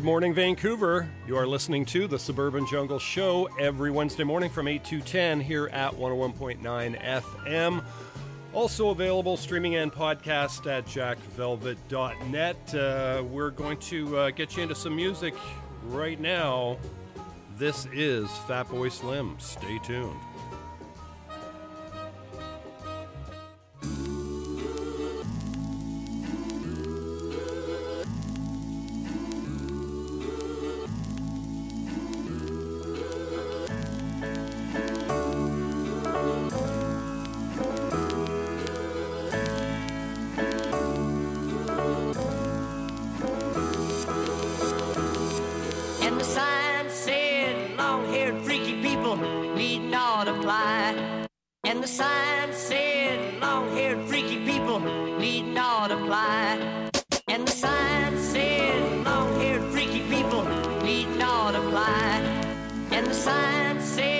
Good morning, Vancouver. You are listening to the Suburban Jungle Show every Wednesday morning from 8 to 10 here at 101.9 FM. Also available streaming and podcast at jackvelvet.net. Uh, we're going to uh, get you into some music right now. This is Fatboy Slim. Stay tuned. Double Dutch affair.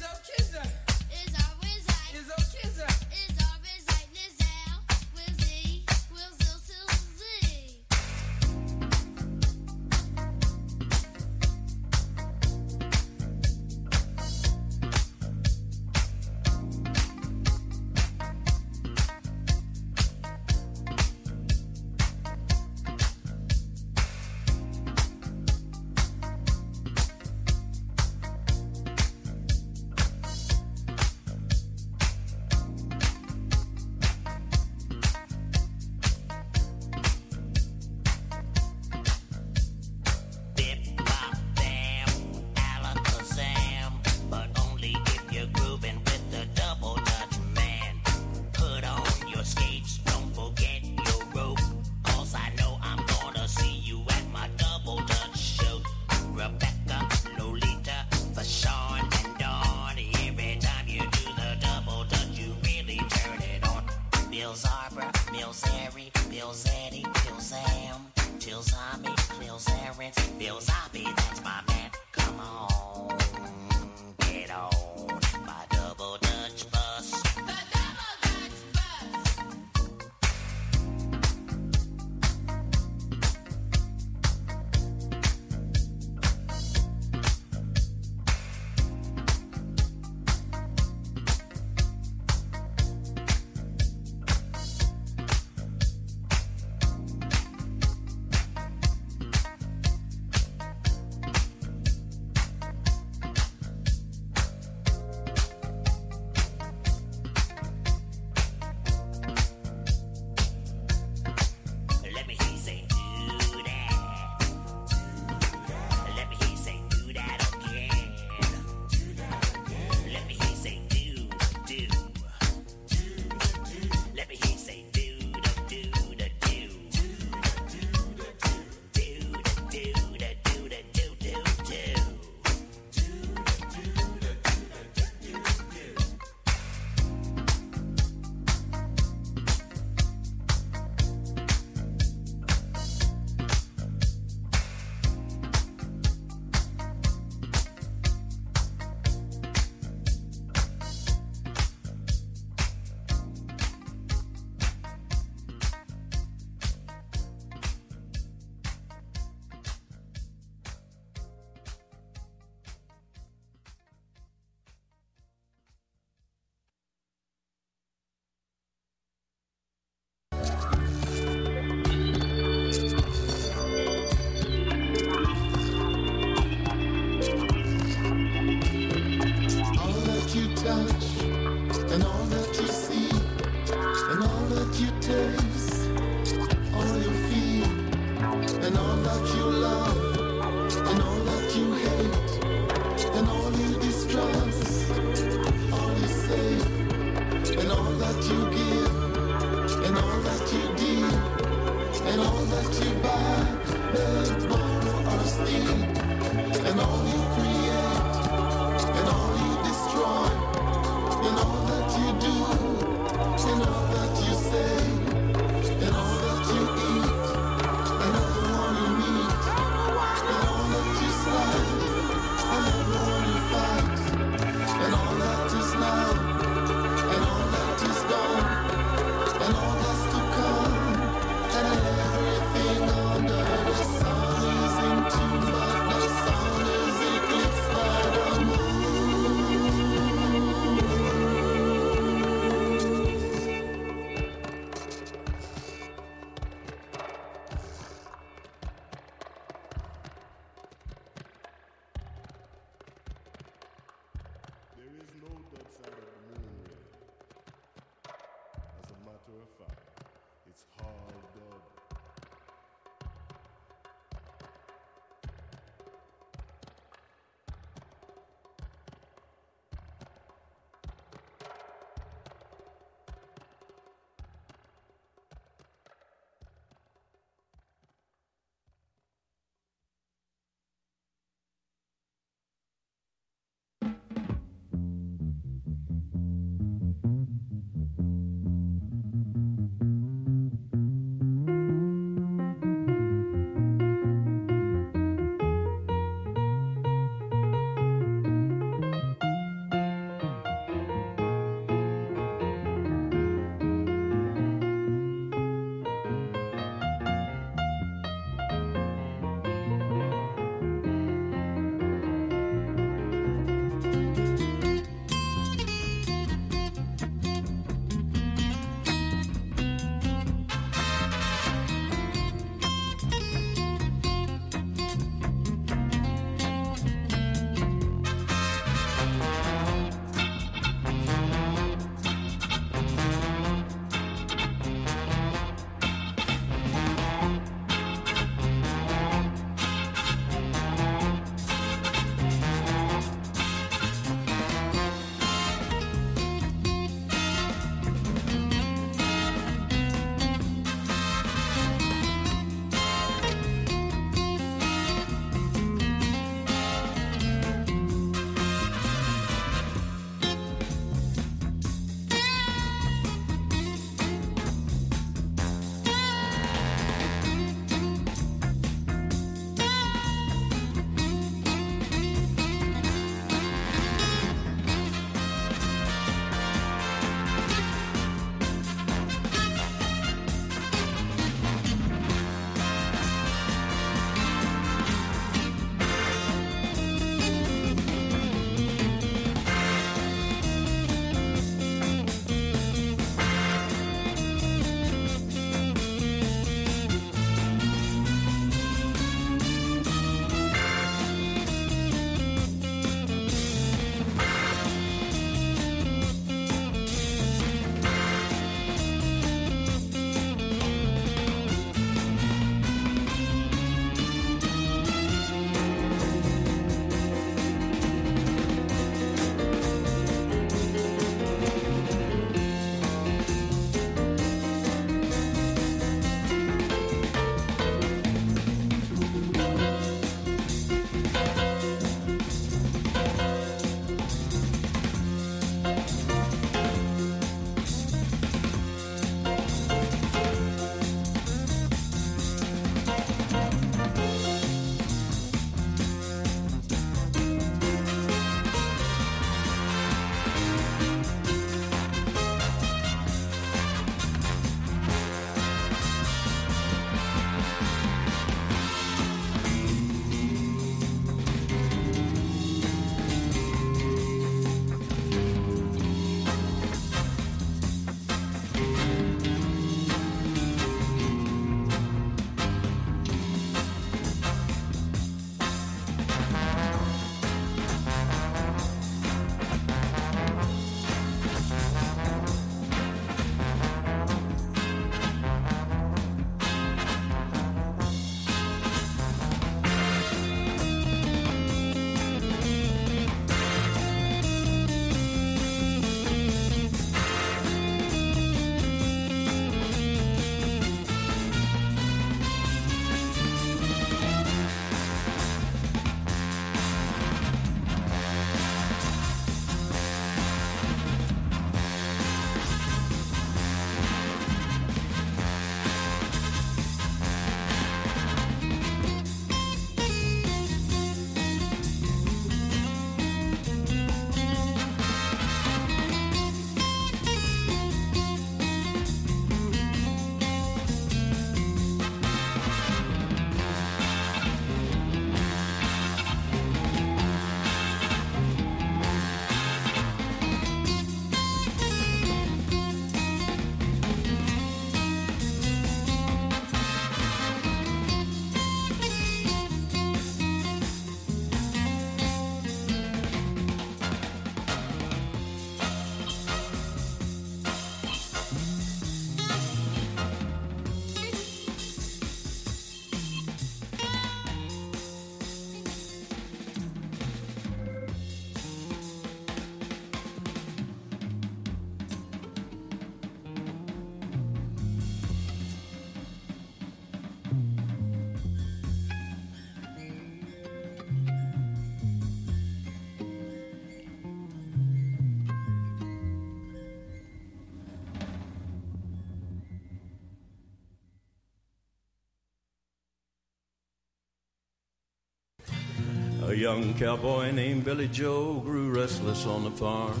Young cowboy named Billy Joe grew restless on the farm.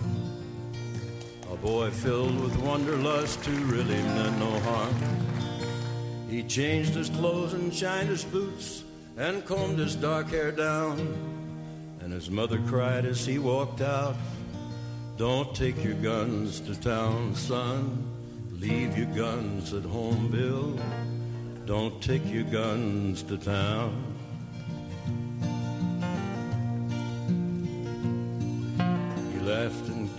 A boy filled with wanderlust who really meant no harm. He changed his clothes and shined his boots and combed his dark hair down. And his mother cried as he walked out, Don't take your guns to town, son. Leave your guns at home, Bill. Don't take your guns to town.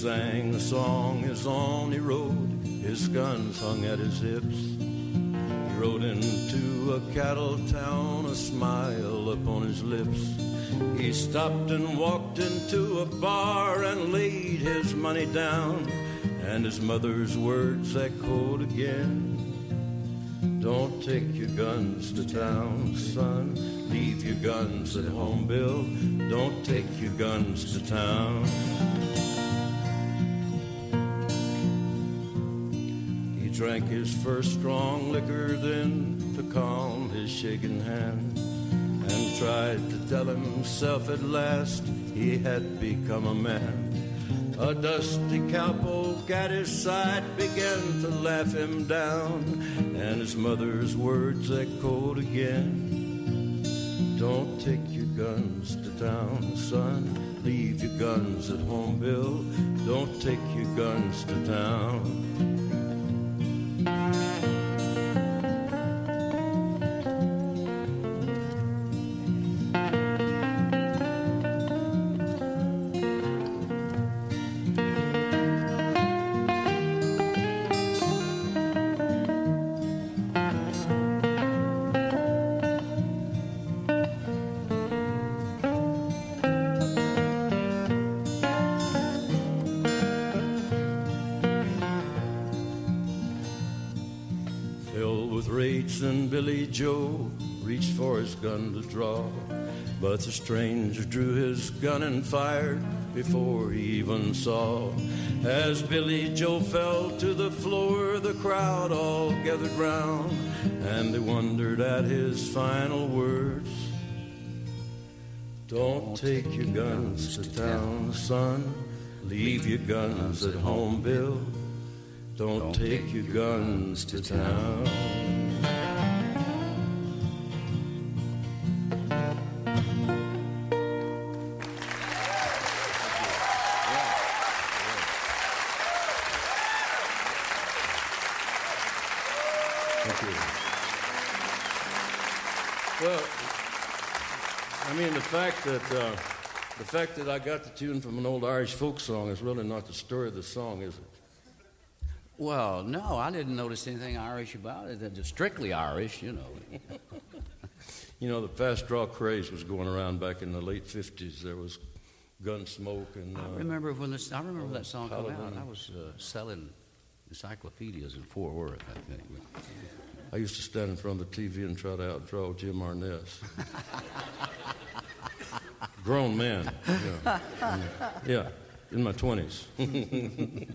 Sang the song as on he rode, his guns hung at his hips. He rode into a cattle town, a smile upon his lips. He stopped and walked into a bar and laid his money down, and his mother's words echoed again. Don't take your guns to town, son. Leave your guns at home, Bill. Don't take your guns to town. Drank his first strong liquor then to calm his shaking hand and tried to tell himself at last he had become a man. A dusty cowpoke at his side began to laugh him down, and his mother's words echoed again. Don't take your guns to town, son. Leave your guns at home, Bill. Don't take your guns to town. Filled But the stranger drew his gun and fired before he even saw. As Billy Joe fell to the floor, the crowd all gathered round, and they wondered at his final words. Don't take your guns to town, son. Leave your guns at home, Bill. Don't take your guns to town. Fact that uh, the fact that I got the tune from an old Irish folk song is really not the story of the song, is it? Well, no, I didn't notice anything Irish about it. It's strictly Irish, you know. You know, the fast draw craze was going around back in the late '50s. There was gun smoke and. Uh, I remember when this, I remember that song came out. I was uh, selling encyclopedias in Fort Worth, I think. I used to stand in front of the TV and try to outdraw Jim Arness. Grown man. Yeah. yeah, in my 20s.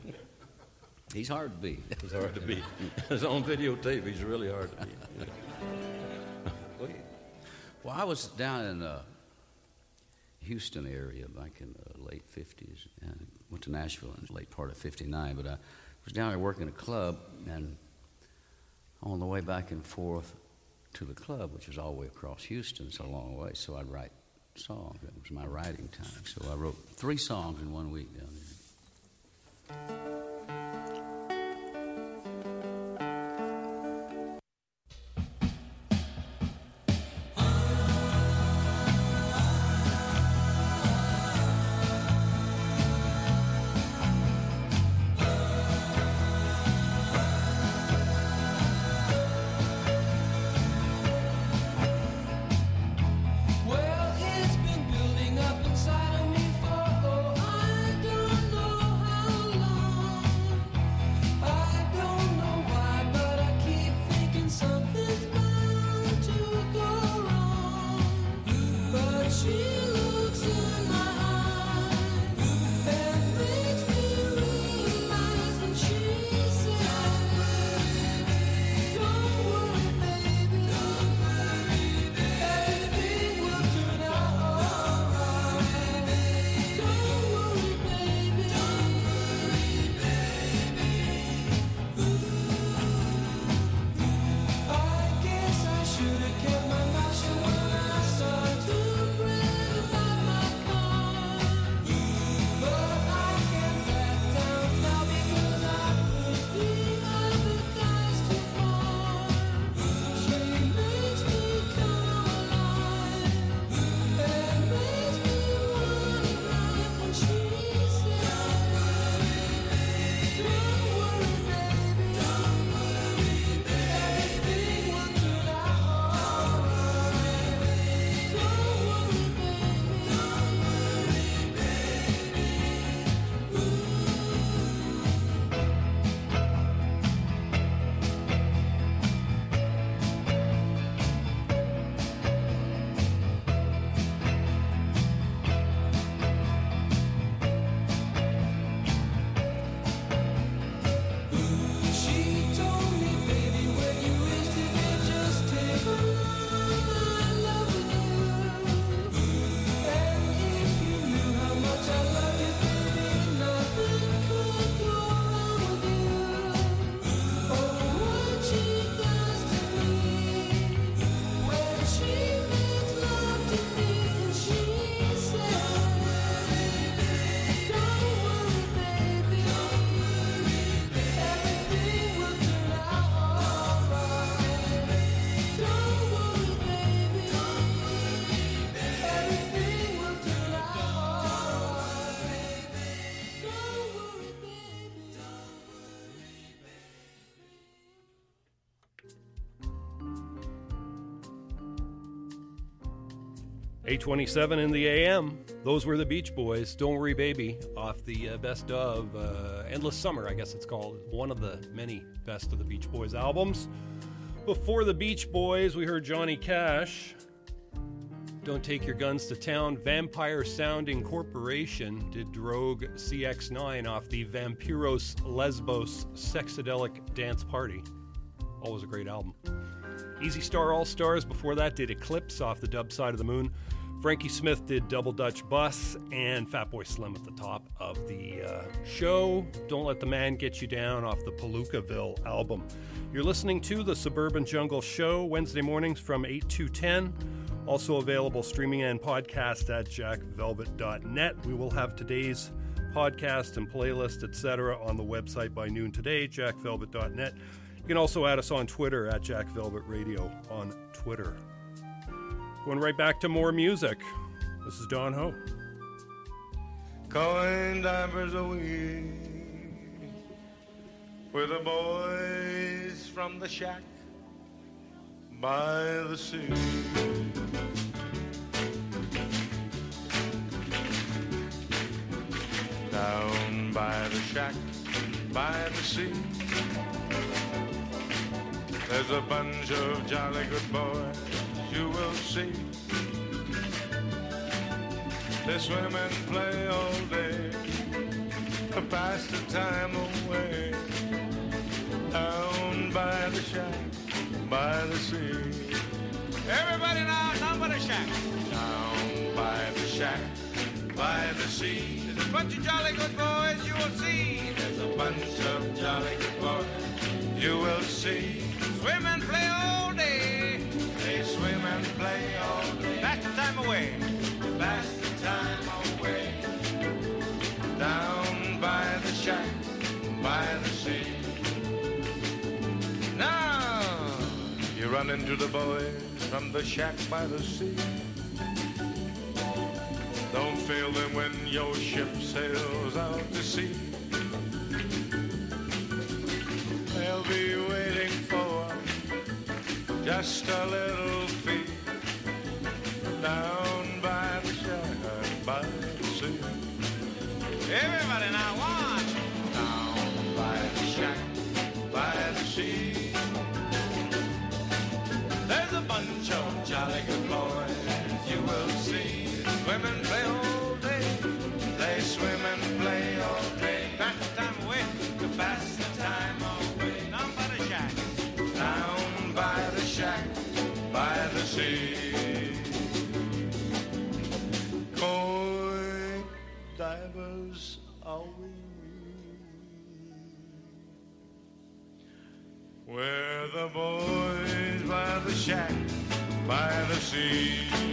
He's hard to beat. He's hard to beat. It's on videotape. He's really hard to beat. Yeah. Well, I was down in uh, Houston area back in the late 50s and went to Nashville in the late part of 59. But I was down there working a club and on the way back and forth to the club, which was all the way across Houston, it's a long way, so I'd write songs. That was my writing time. So I wrote three songs in one week down there. 827 in the AM. Those were the Beach Boys. Don't worry, baby. Off the uh, best of uh, Endless Summer, I guess it's called. One of the many best of the Beach Boys albums. Before the Beach Boys, we heard Johnny Cash. Don't take your guns to town. Vampire Sound Incorporation did Droge CX9 off the Vampiros Lesbos Sexadelic Dance Party. Always a great album. Easy Star All Stars before that did Eclipse off the dub side of the moon. Frankie Smith did Double Dutch Bus and Fatboy Slim at the top of the uh, show. Don't Let the Man Get You Down off the Palookaville album. You're listening to the Suburban Jungle Show Wednesday mornings from 8 to 10. Also available streaming and podcast at jackvelvet.net. We will have today's podcast and playlist, etc., on the website by noon today, jackvelvet.net. You can also add us on Twitter at Jack Velvet Radio on Twitter. Going right back to more music. This is Don Ho. Coin divers away with the boys from the shack by the sea. Down by the shack by the sea. There's a bunch of jolly good boys you will see. They swim and play all day to pass the time away. Down by the shack, by the sea. Everybody now, down by the shack. Down by the shack, by the sea. There's a bunch of jolly good boys you will see. There's a bunch of jolly good boys you will see. Swim and play all day. Play day. Pass the time away. Pass the time away. Down by the shack, by the sea. Now you run into the boys from the shack by the sea. Don't fail them when your ship sails out to sea. They'll be waiting for just a little fee down by the shack by the sea. Everybody now watch down by the shack by the sea. There's a bunch of jolly good boys you will see. Women the boys by the shack, by the sea.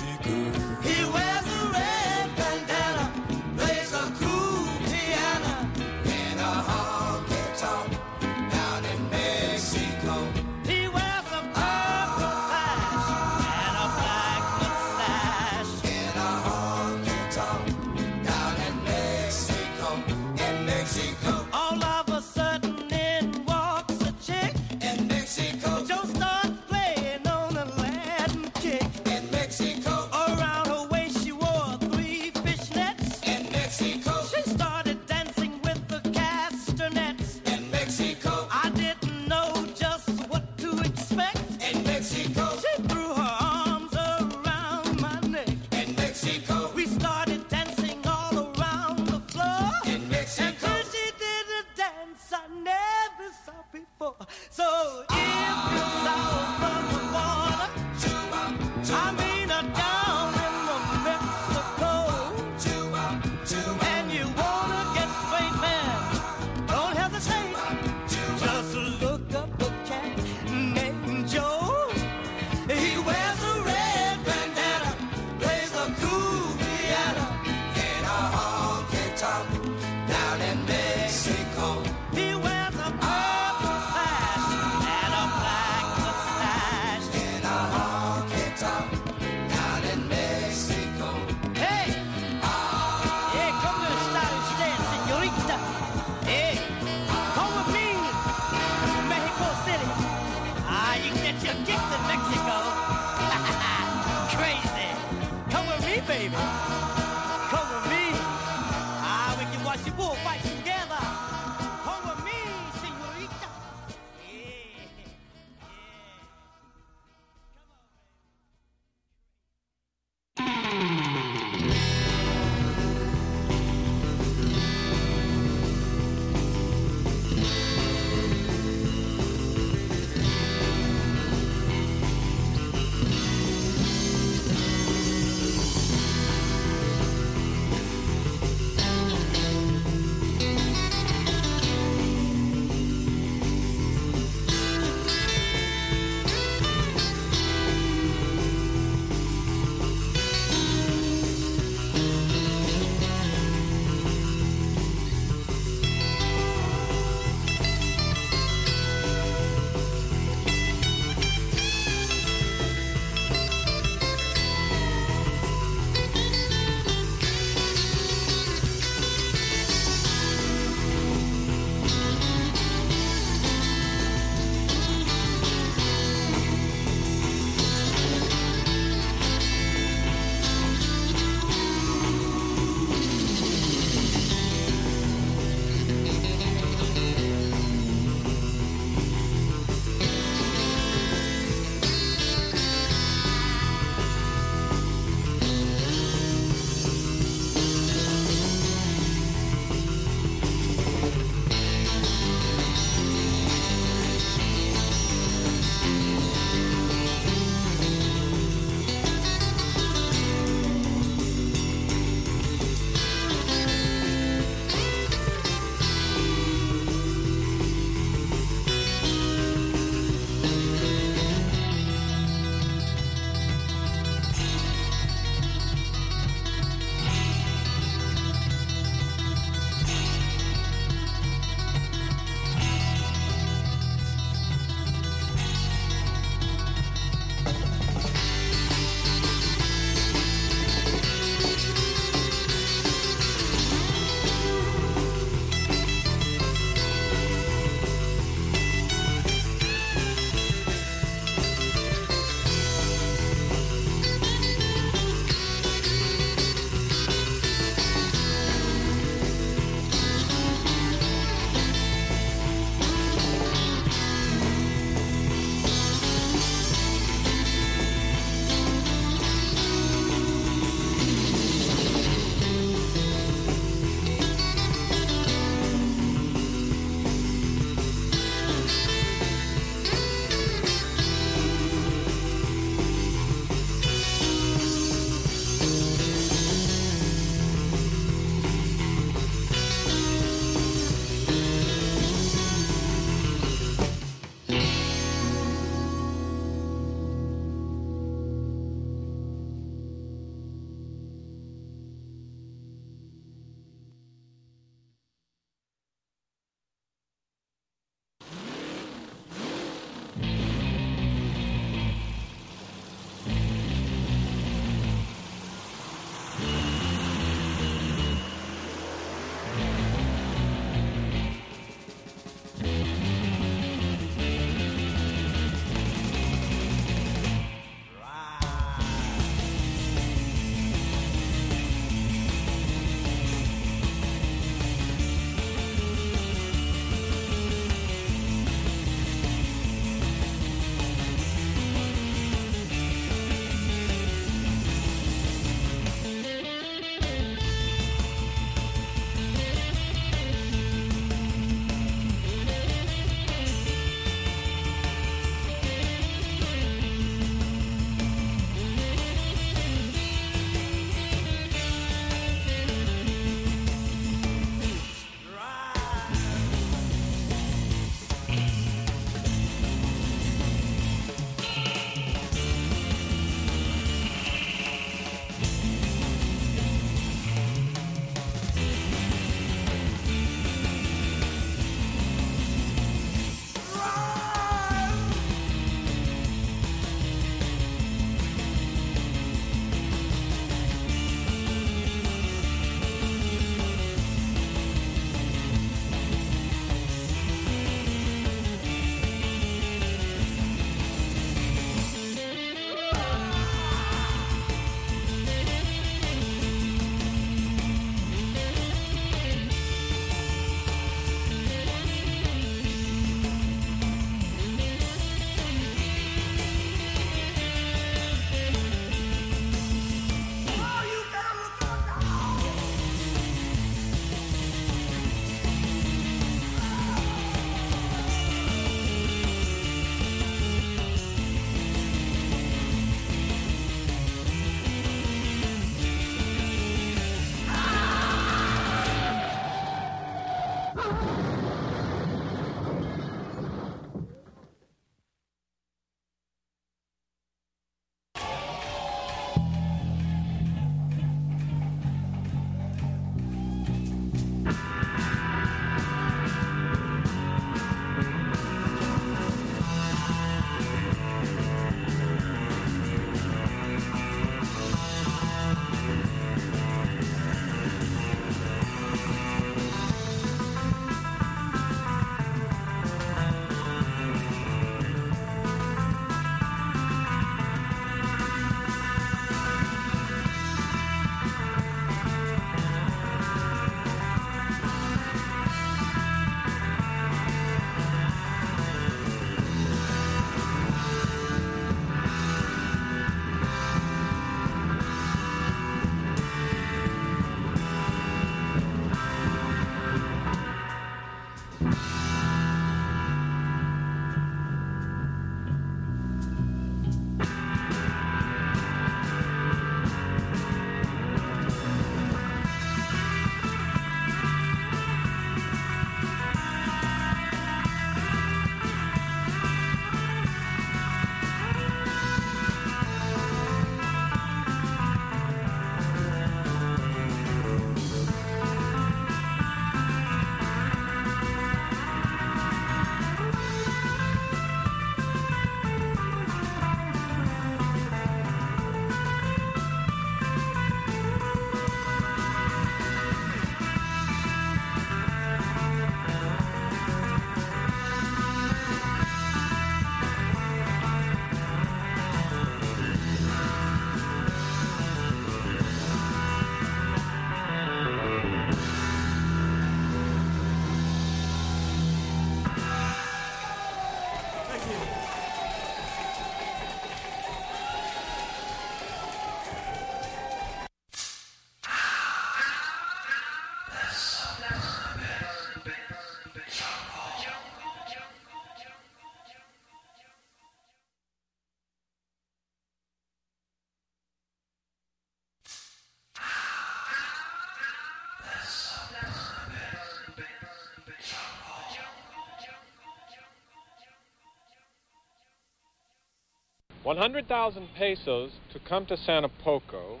100,000 pesos to come to Santo Poco,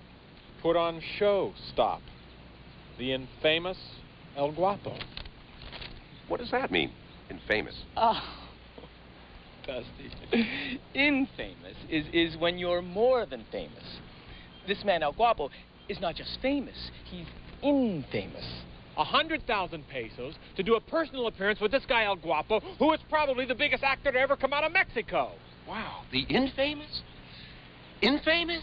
put on show stop, the infamous El Guapo. What does that mean, infamous? Oh, Dusty. infamous is, is when you're more than famous. This man, El Guapo, is not just famous, he's infamous. A 100,000 pesos to do a personal appearance with this guy, El Guapo, who is probably the biggest actor to ever come out of Mexico. Wow, the infamous? Infamous?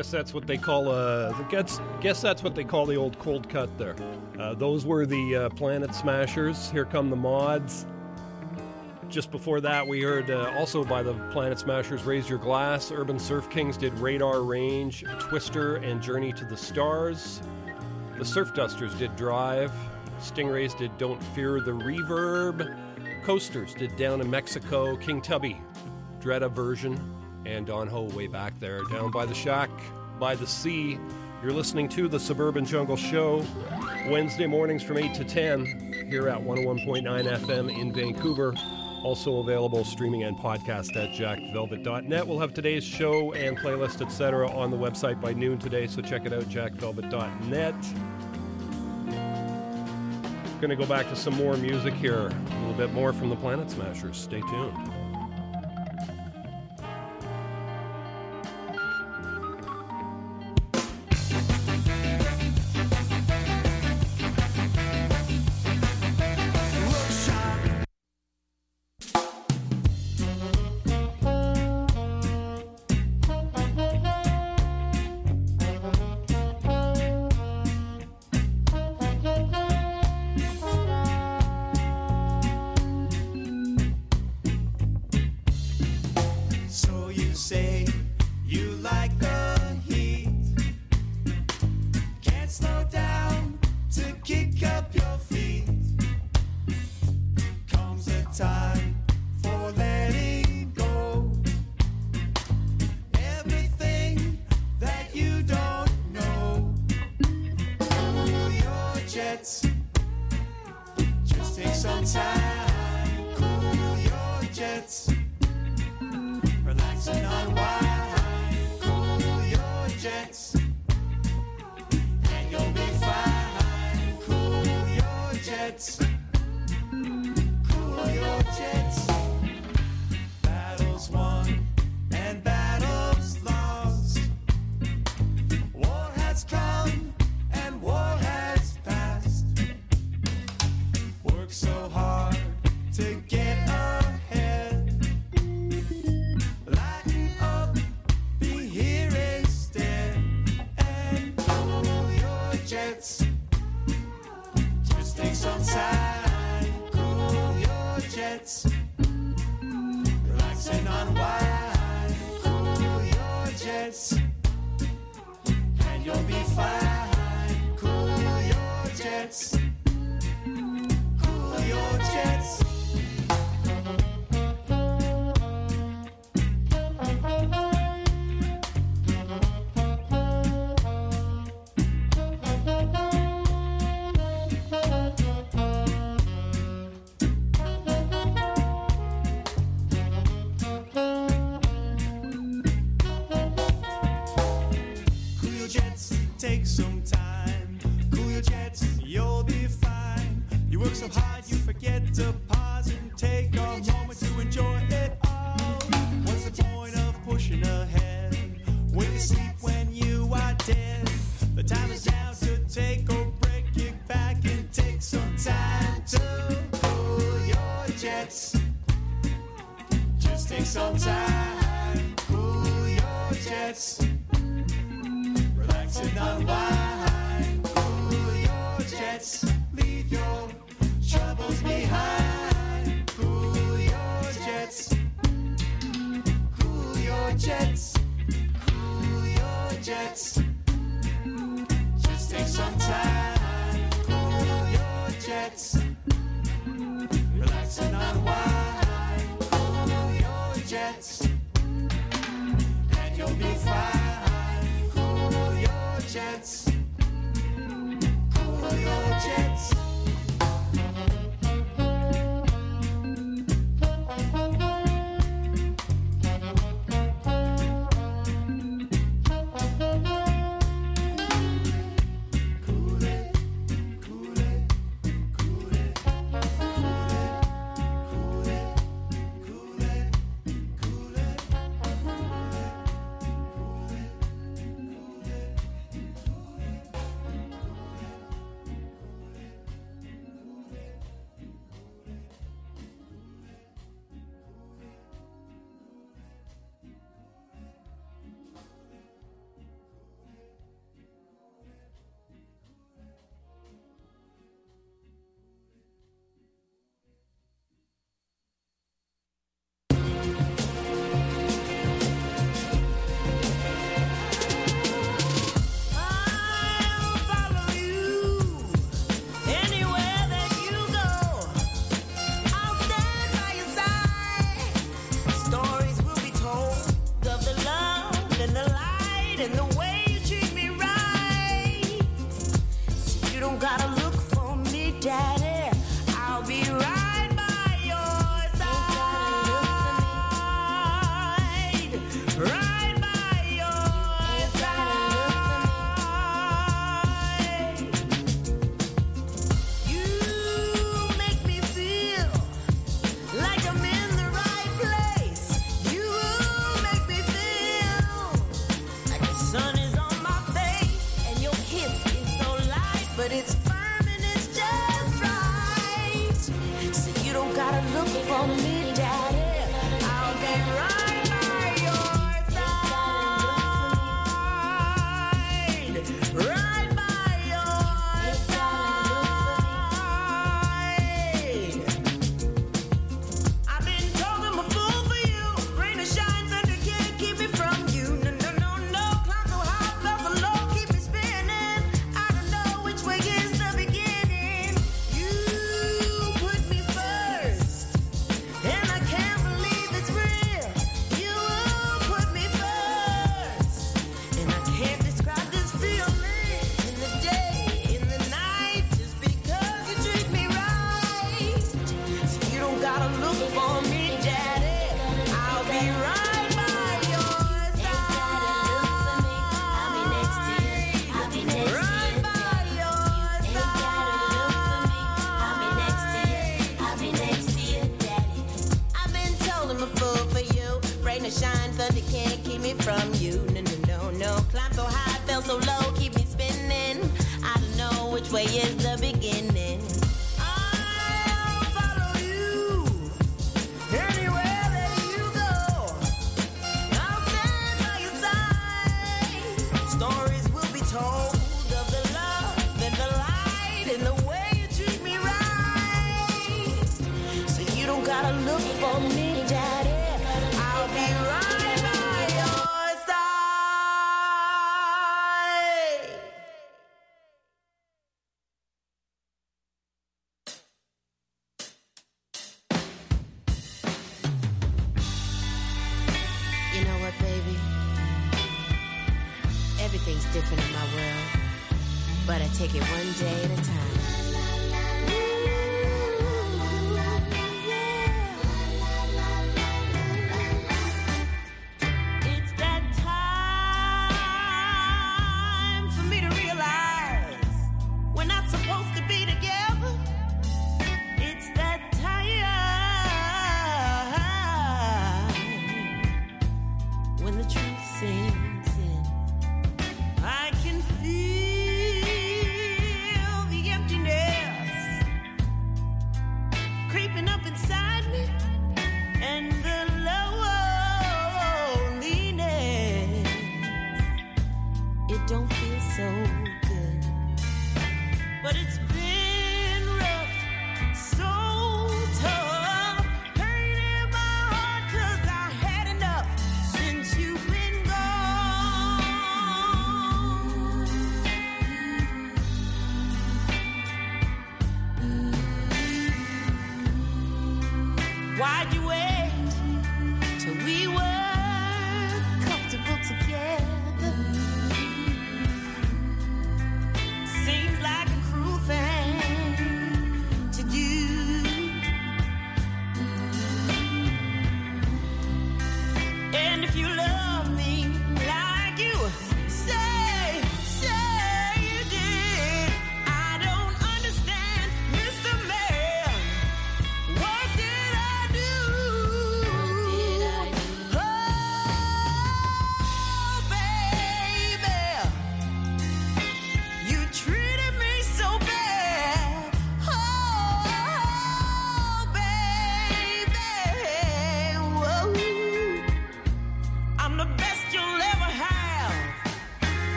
Guess that's what they call uh guess guess that's what they call the old cold cut there. Uh, those were the uh, Planet Smashers. Here come the mods. Just before that, we heard uh, also by the Planet Smashers Raise Your Glass. Urban Surf Kings did Radar Range, Twister, and Journey to the Stars. The Surf Dusters did Drive. Stingrays did Don't Fear the Reverb. Coasters did Down in Mexico. King Tubby, Dreda version. And Don Ho way back there, down by the shack, by the sea. You're listening to the Suburban Jungle Show, Wednesday mornings from 8 to 10, here at 101.9 FM in Vancouver. Also available streaming and podcast at jackvelvet.net. We'll have today's show and playlist, etc., on the website by noon today, so check it out, jackvelvet.net. Gonna go back to some more music here, a little bit more from the Planet Smashers. Stay tuned.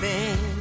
Since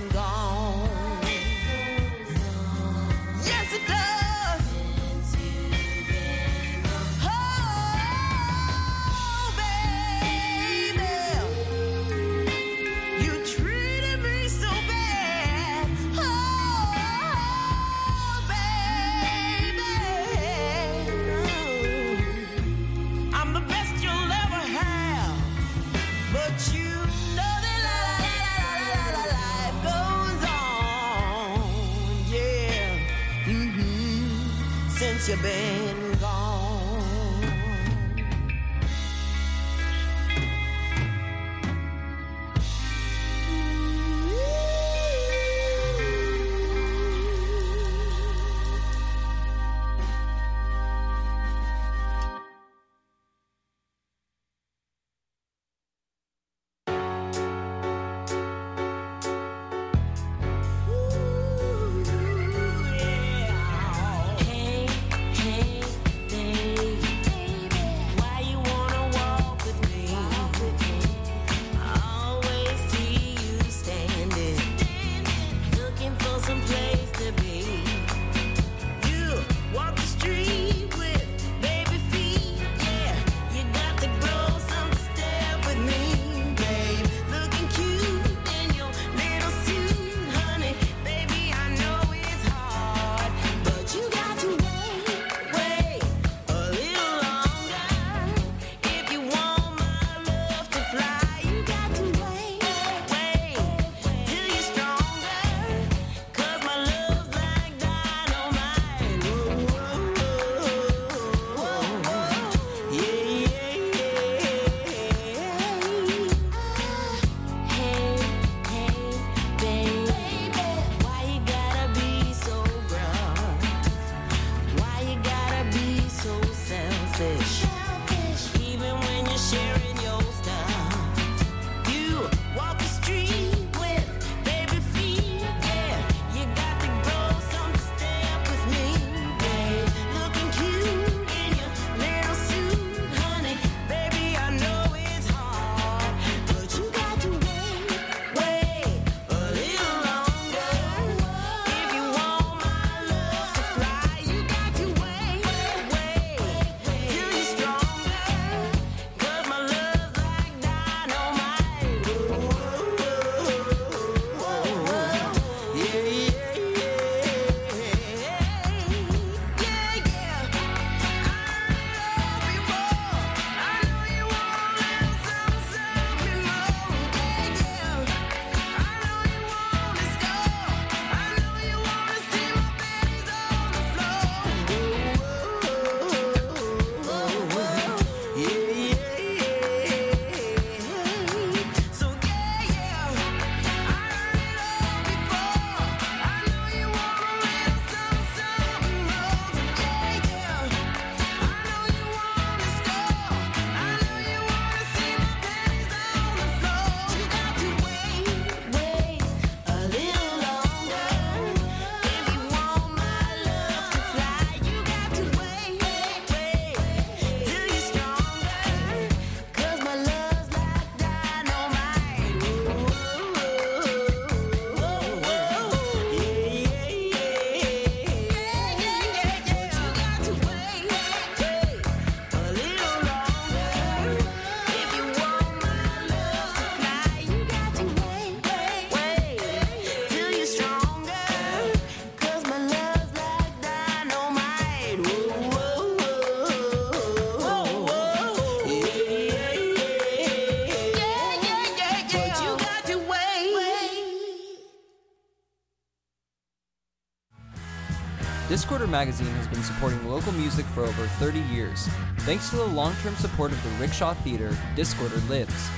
Magazine has been supporting local music for over 30 years. Thanks to the long term support of the Rickshaw Theater, Discorder lives.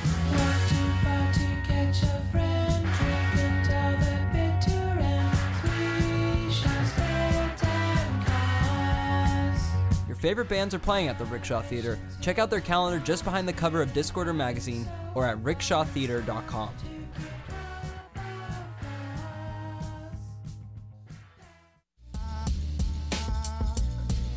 Your favorite bands are playing at the Rickshaw Theater. Check out their calendar just behind the cover of Discorder magazine or at rickshawtheater.com.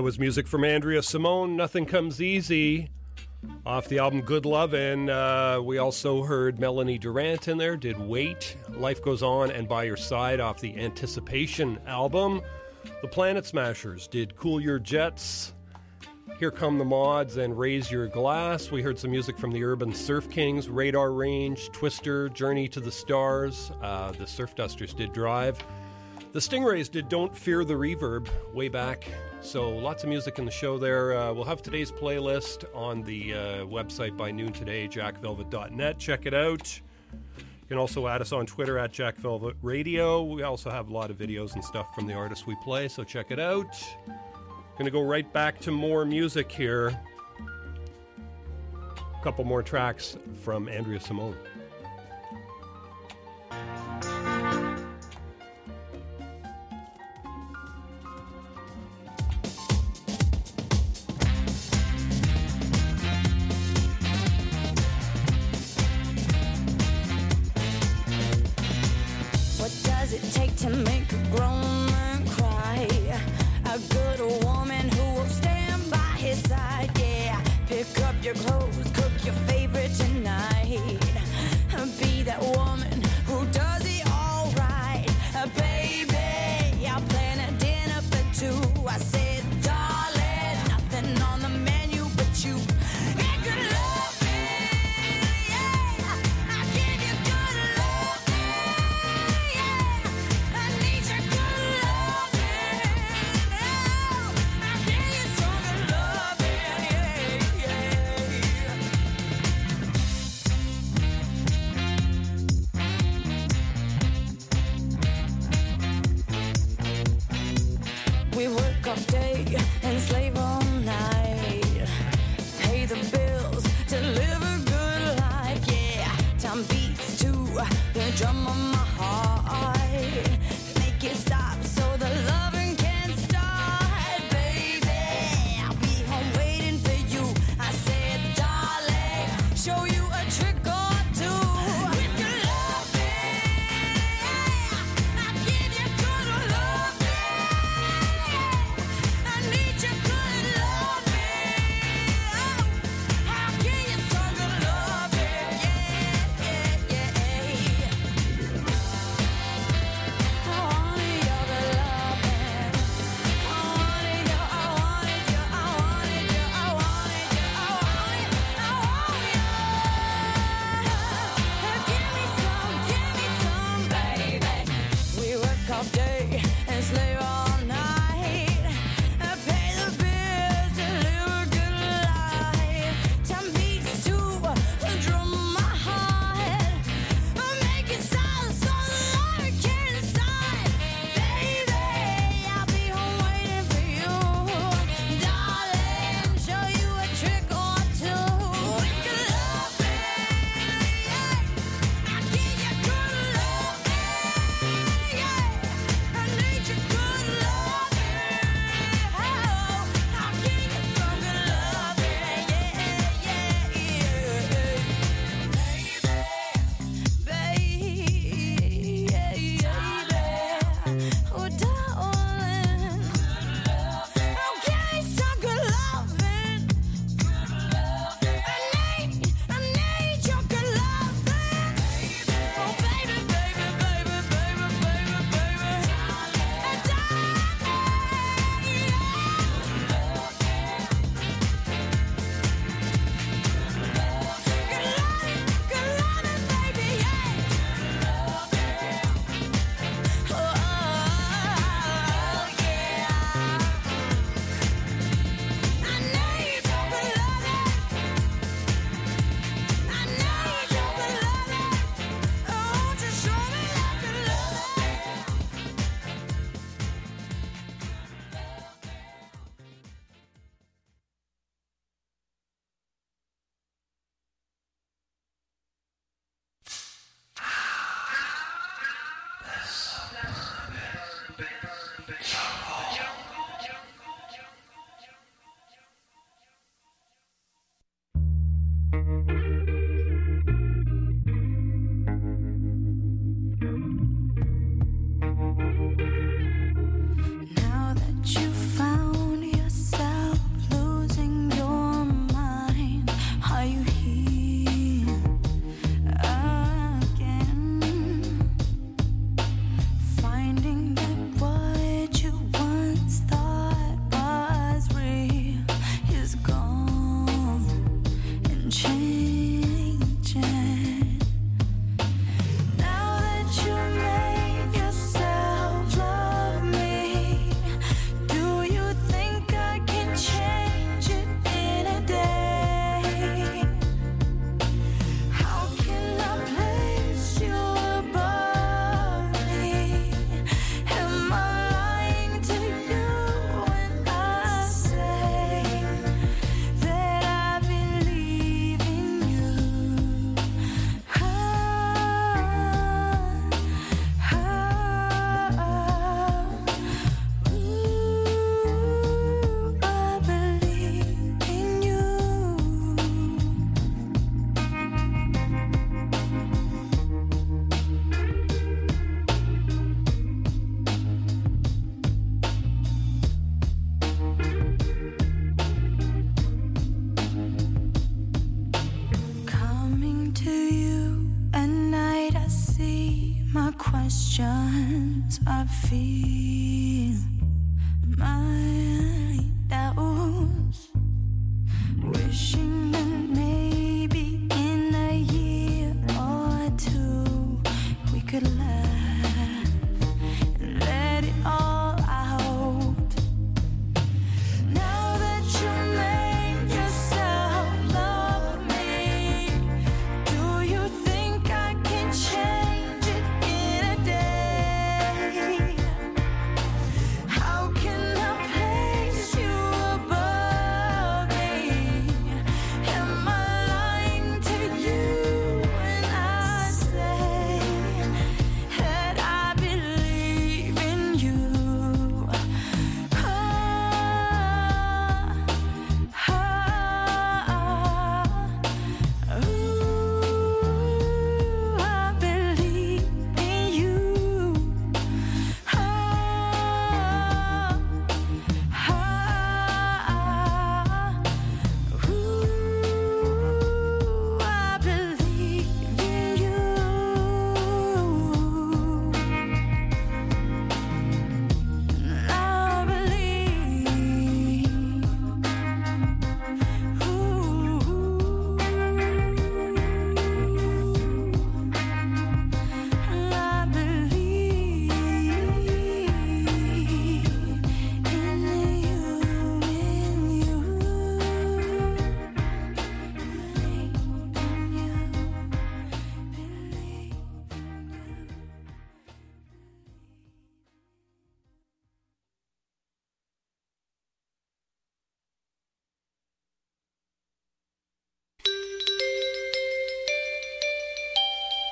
That was music from Andrea Simone, Nothing Comes Easy, off the album Good Lovin'. Uh, we also heard Melanie Durrant in there, did Wait, Life Goes On, and By Your Side off the Anticipation album. The Planet Smashers did Cool Your Jets, Here Come the Mods, and Raise Your Glass. We heard some music from the Urban Surf Kings, Radar Range, Twister, Journey to the Stars. Uh, the Surf Dusters did Drive. The Stingrays did Don't Fear the Reverb way back. So lots of music in the show there. Uh, we'll have today's playlist on the uh, website by noon today, jackvelvet.net. Check it out. You can also add us on Twitter at Jack Velvet Radio. We also have a lot of videos and stuff from the artists we play, so check it out. To go right back to more music here. A couple more tracks from Andrea Simone. Your clothes, cook your favorite tonight. Be that woman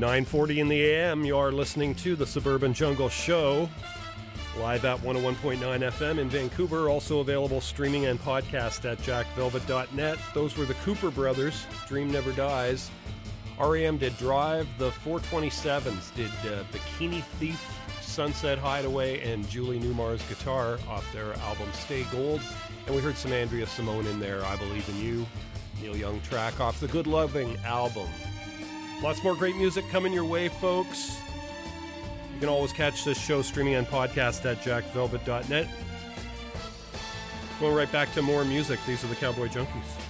9:40 in the AM. You are listening to the Suburban Jungle Show, live at 101.9 FM in Vancouver. Also available streaming and podcast at jackvelvet.net. Those were the Cooper Brothers. Dream Never Dies. REM did Drive. The 427s did uh, Bikini Thief, Sunset Hideaway, and Julie Newmar's Guitar off their album Stay Gold. And we heard some Andrea Simone in there. I Believe in You. Neil Young track off the Good Loving album. Lots more great music coming your way, folks. You can always catch this show streaming and podcast at jackvelvet.net. Going right back to more music. These are the Cowboy Junkies.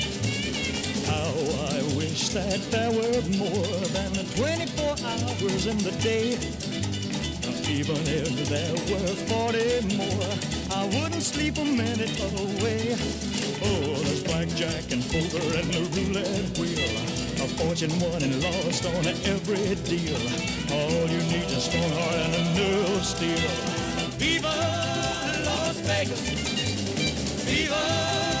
I wish that there were more than 24 hours in the day. Even if there were 40 more, I wouldn't sleep a minute away. Oh, there's blackjack and poker and the roulette wheel. A fortune won and lost on every deal. All you need is a strong heart and a nerve of steel. Viva Las Vegas! Viva!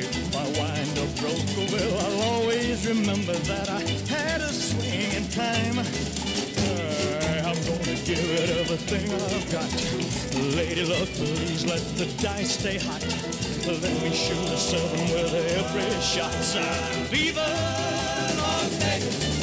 If I wind up broke, oh, well, I'll always remember that I had a swing in time. I'm gonna give it everything I've got. Lady luck, please let the dice stay hot. Let me shoot a seven with every shot. Uh, Viva Las Vegas!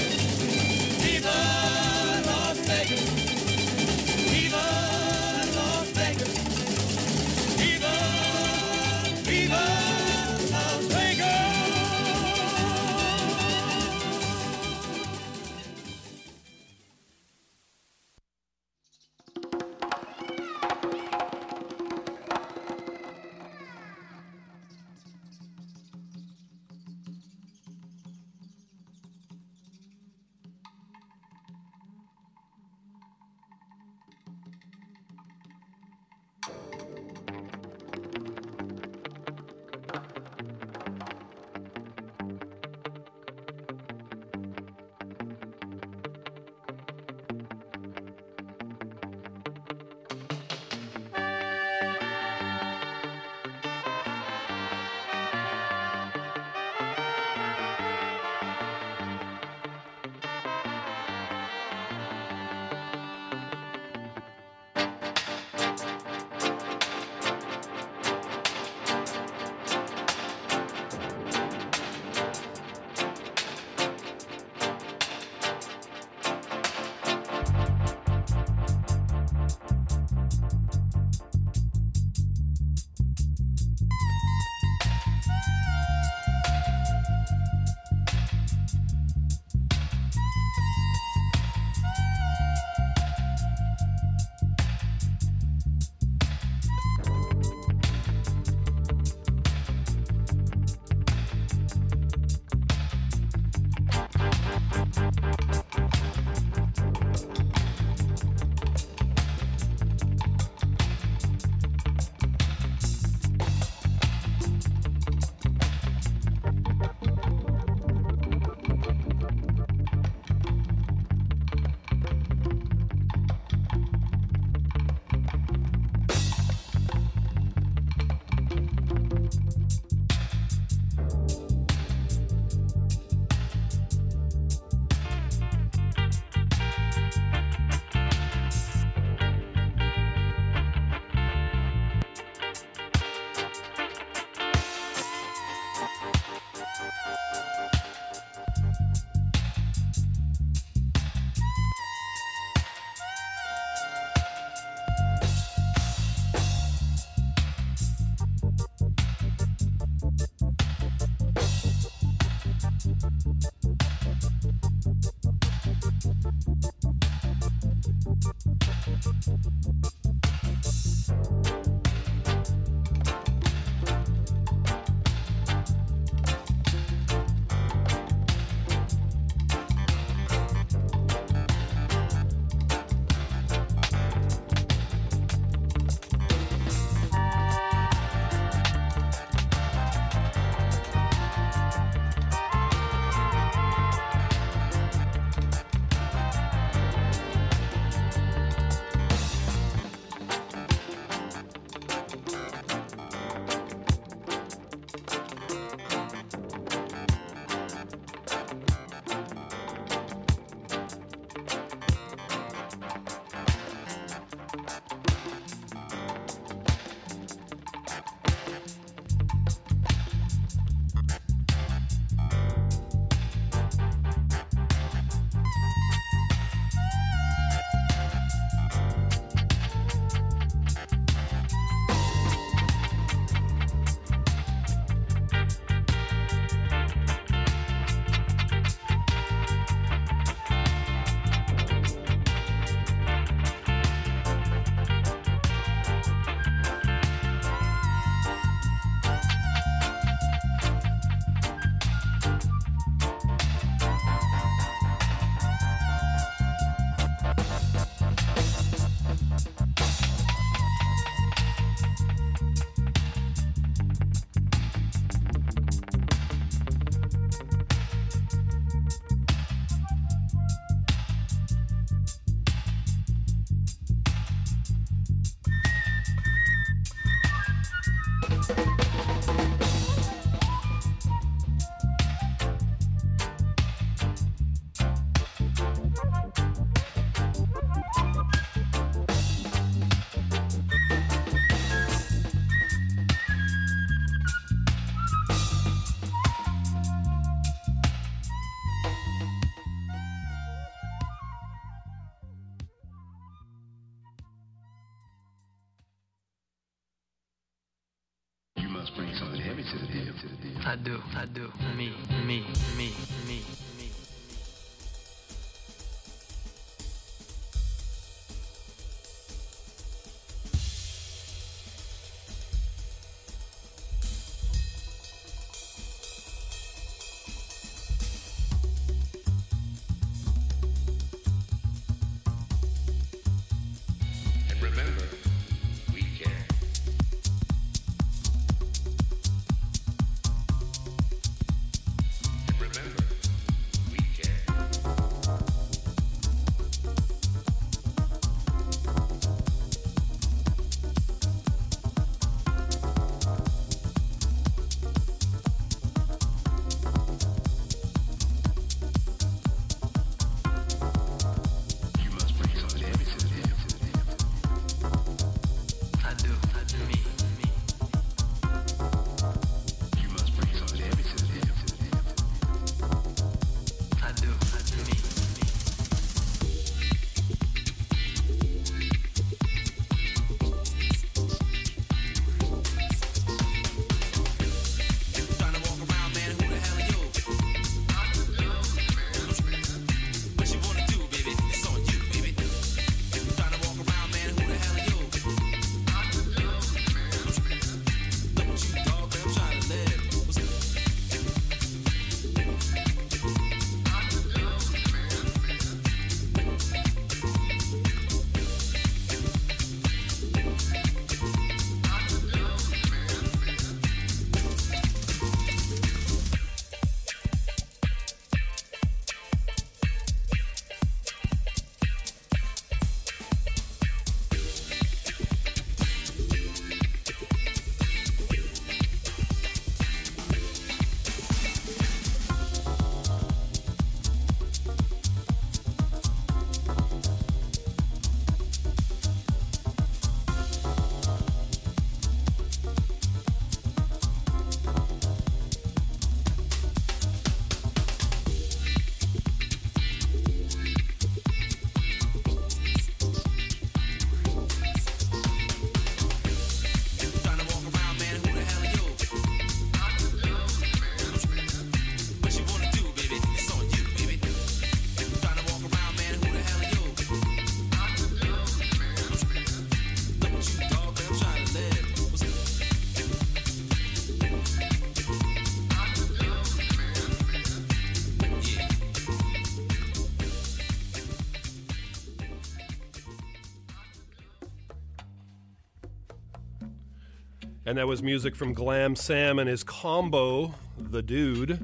Do, I do. Me, me, me, me. And that was music from Glam Sam and his combo, The Dude.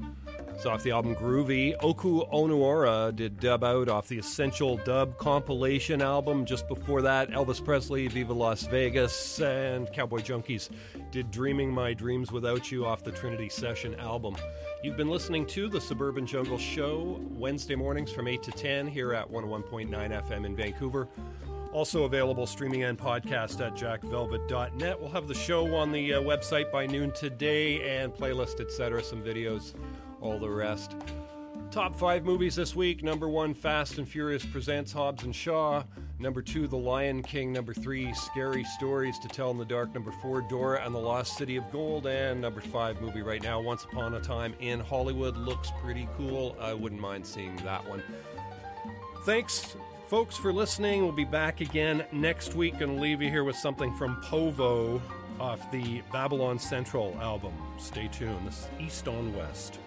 It's off the album Groovy. Oku Onuora did Dub Out off the Essential Dub compilation album. Just before that, Elvis Presley, Viva Las Vegas, and Cowboy Junkies did Dreaming My Dreams Without You off the Trinity Session album. You've been listening to the Suburban Jungle Show Wednesday mornings from 8 to 10 here at 101.9 FM in Vancouver. Also available streaming and podcast at jackvelvet.net. We'll have the show on the uh, website by noon today and playlist, etc., some videos, all the rest. Top five movies this week. Number one, Fast and Furious presents Hobbs and Shaw. Number two, The Lion King. Number three, Scary Stories to Tell in the Dark. Number four, Dora and the Lost City of Gold. And number five movie right now, Once Upon a Time in Hollywood. Looks pretty cool. I wouldn't mind seeing that one. Thanks, folks, for listening. We'll be back again next week and leave you here with something from Povo off the Babylon Central album. Stay tuned. This is East on West.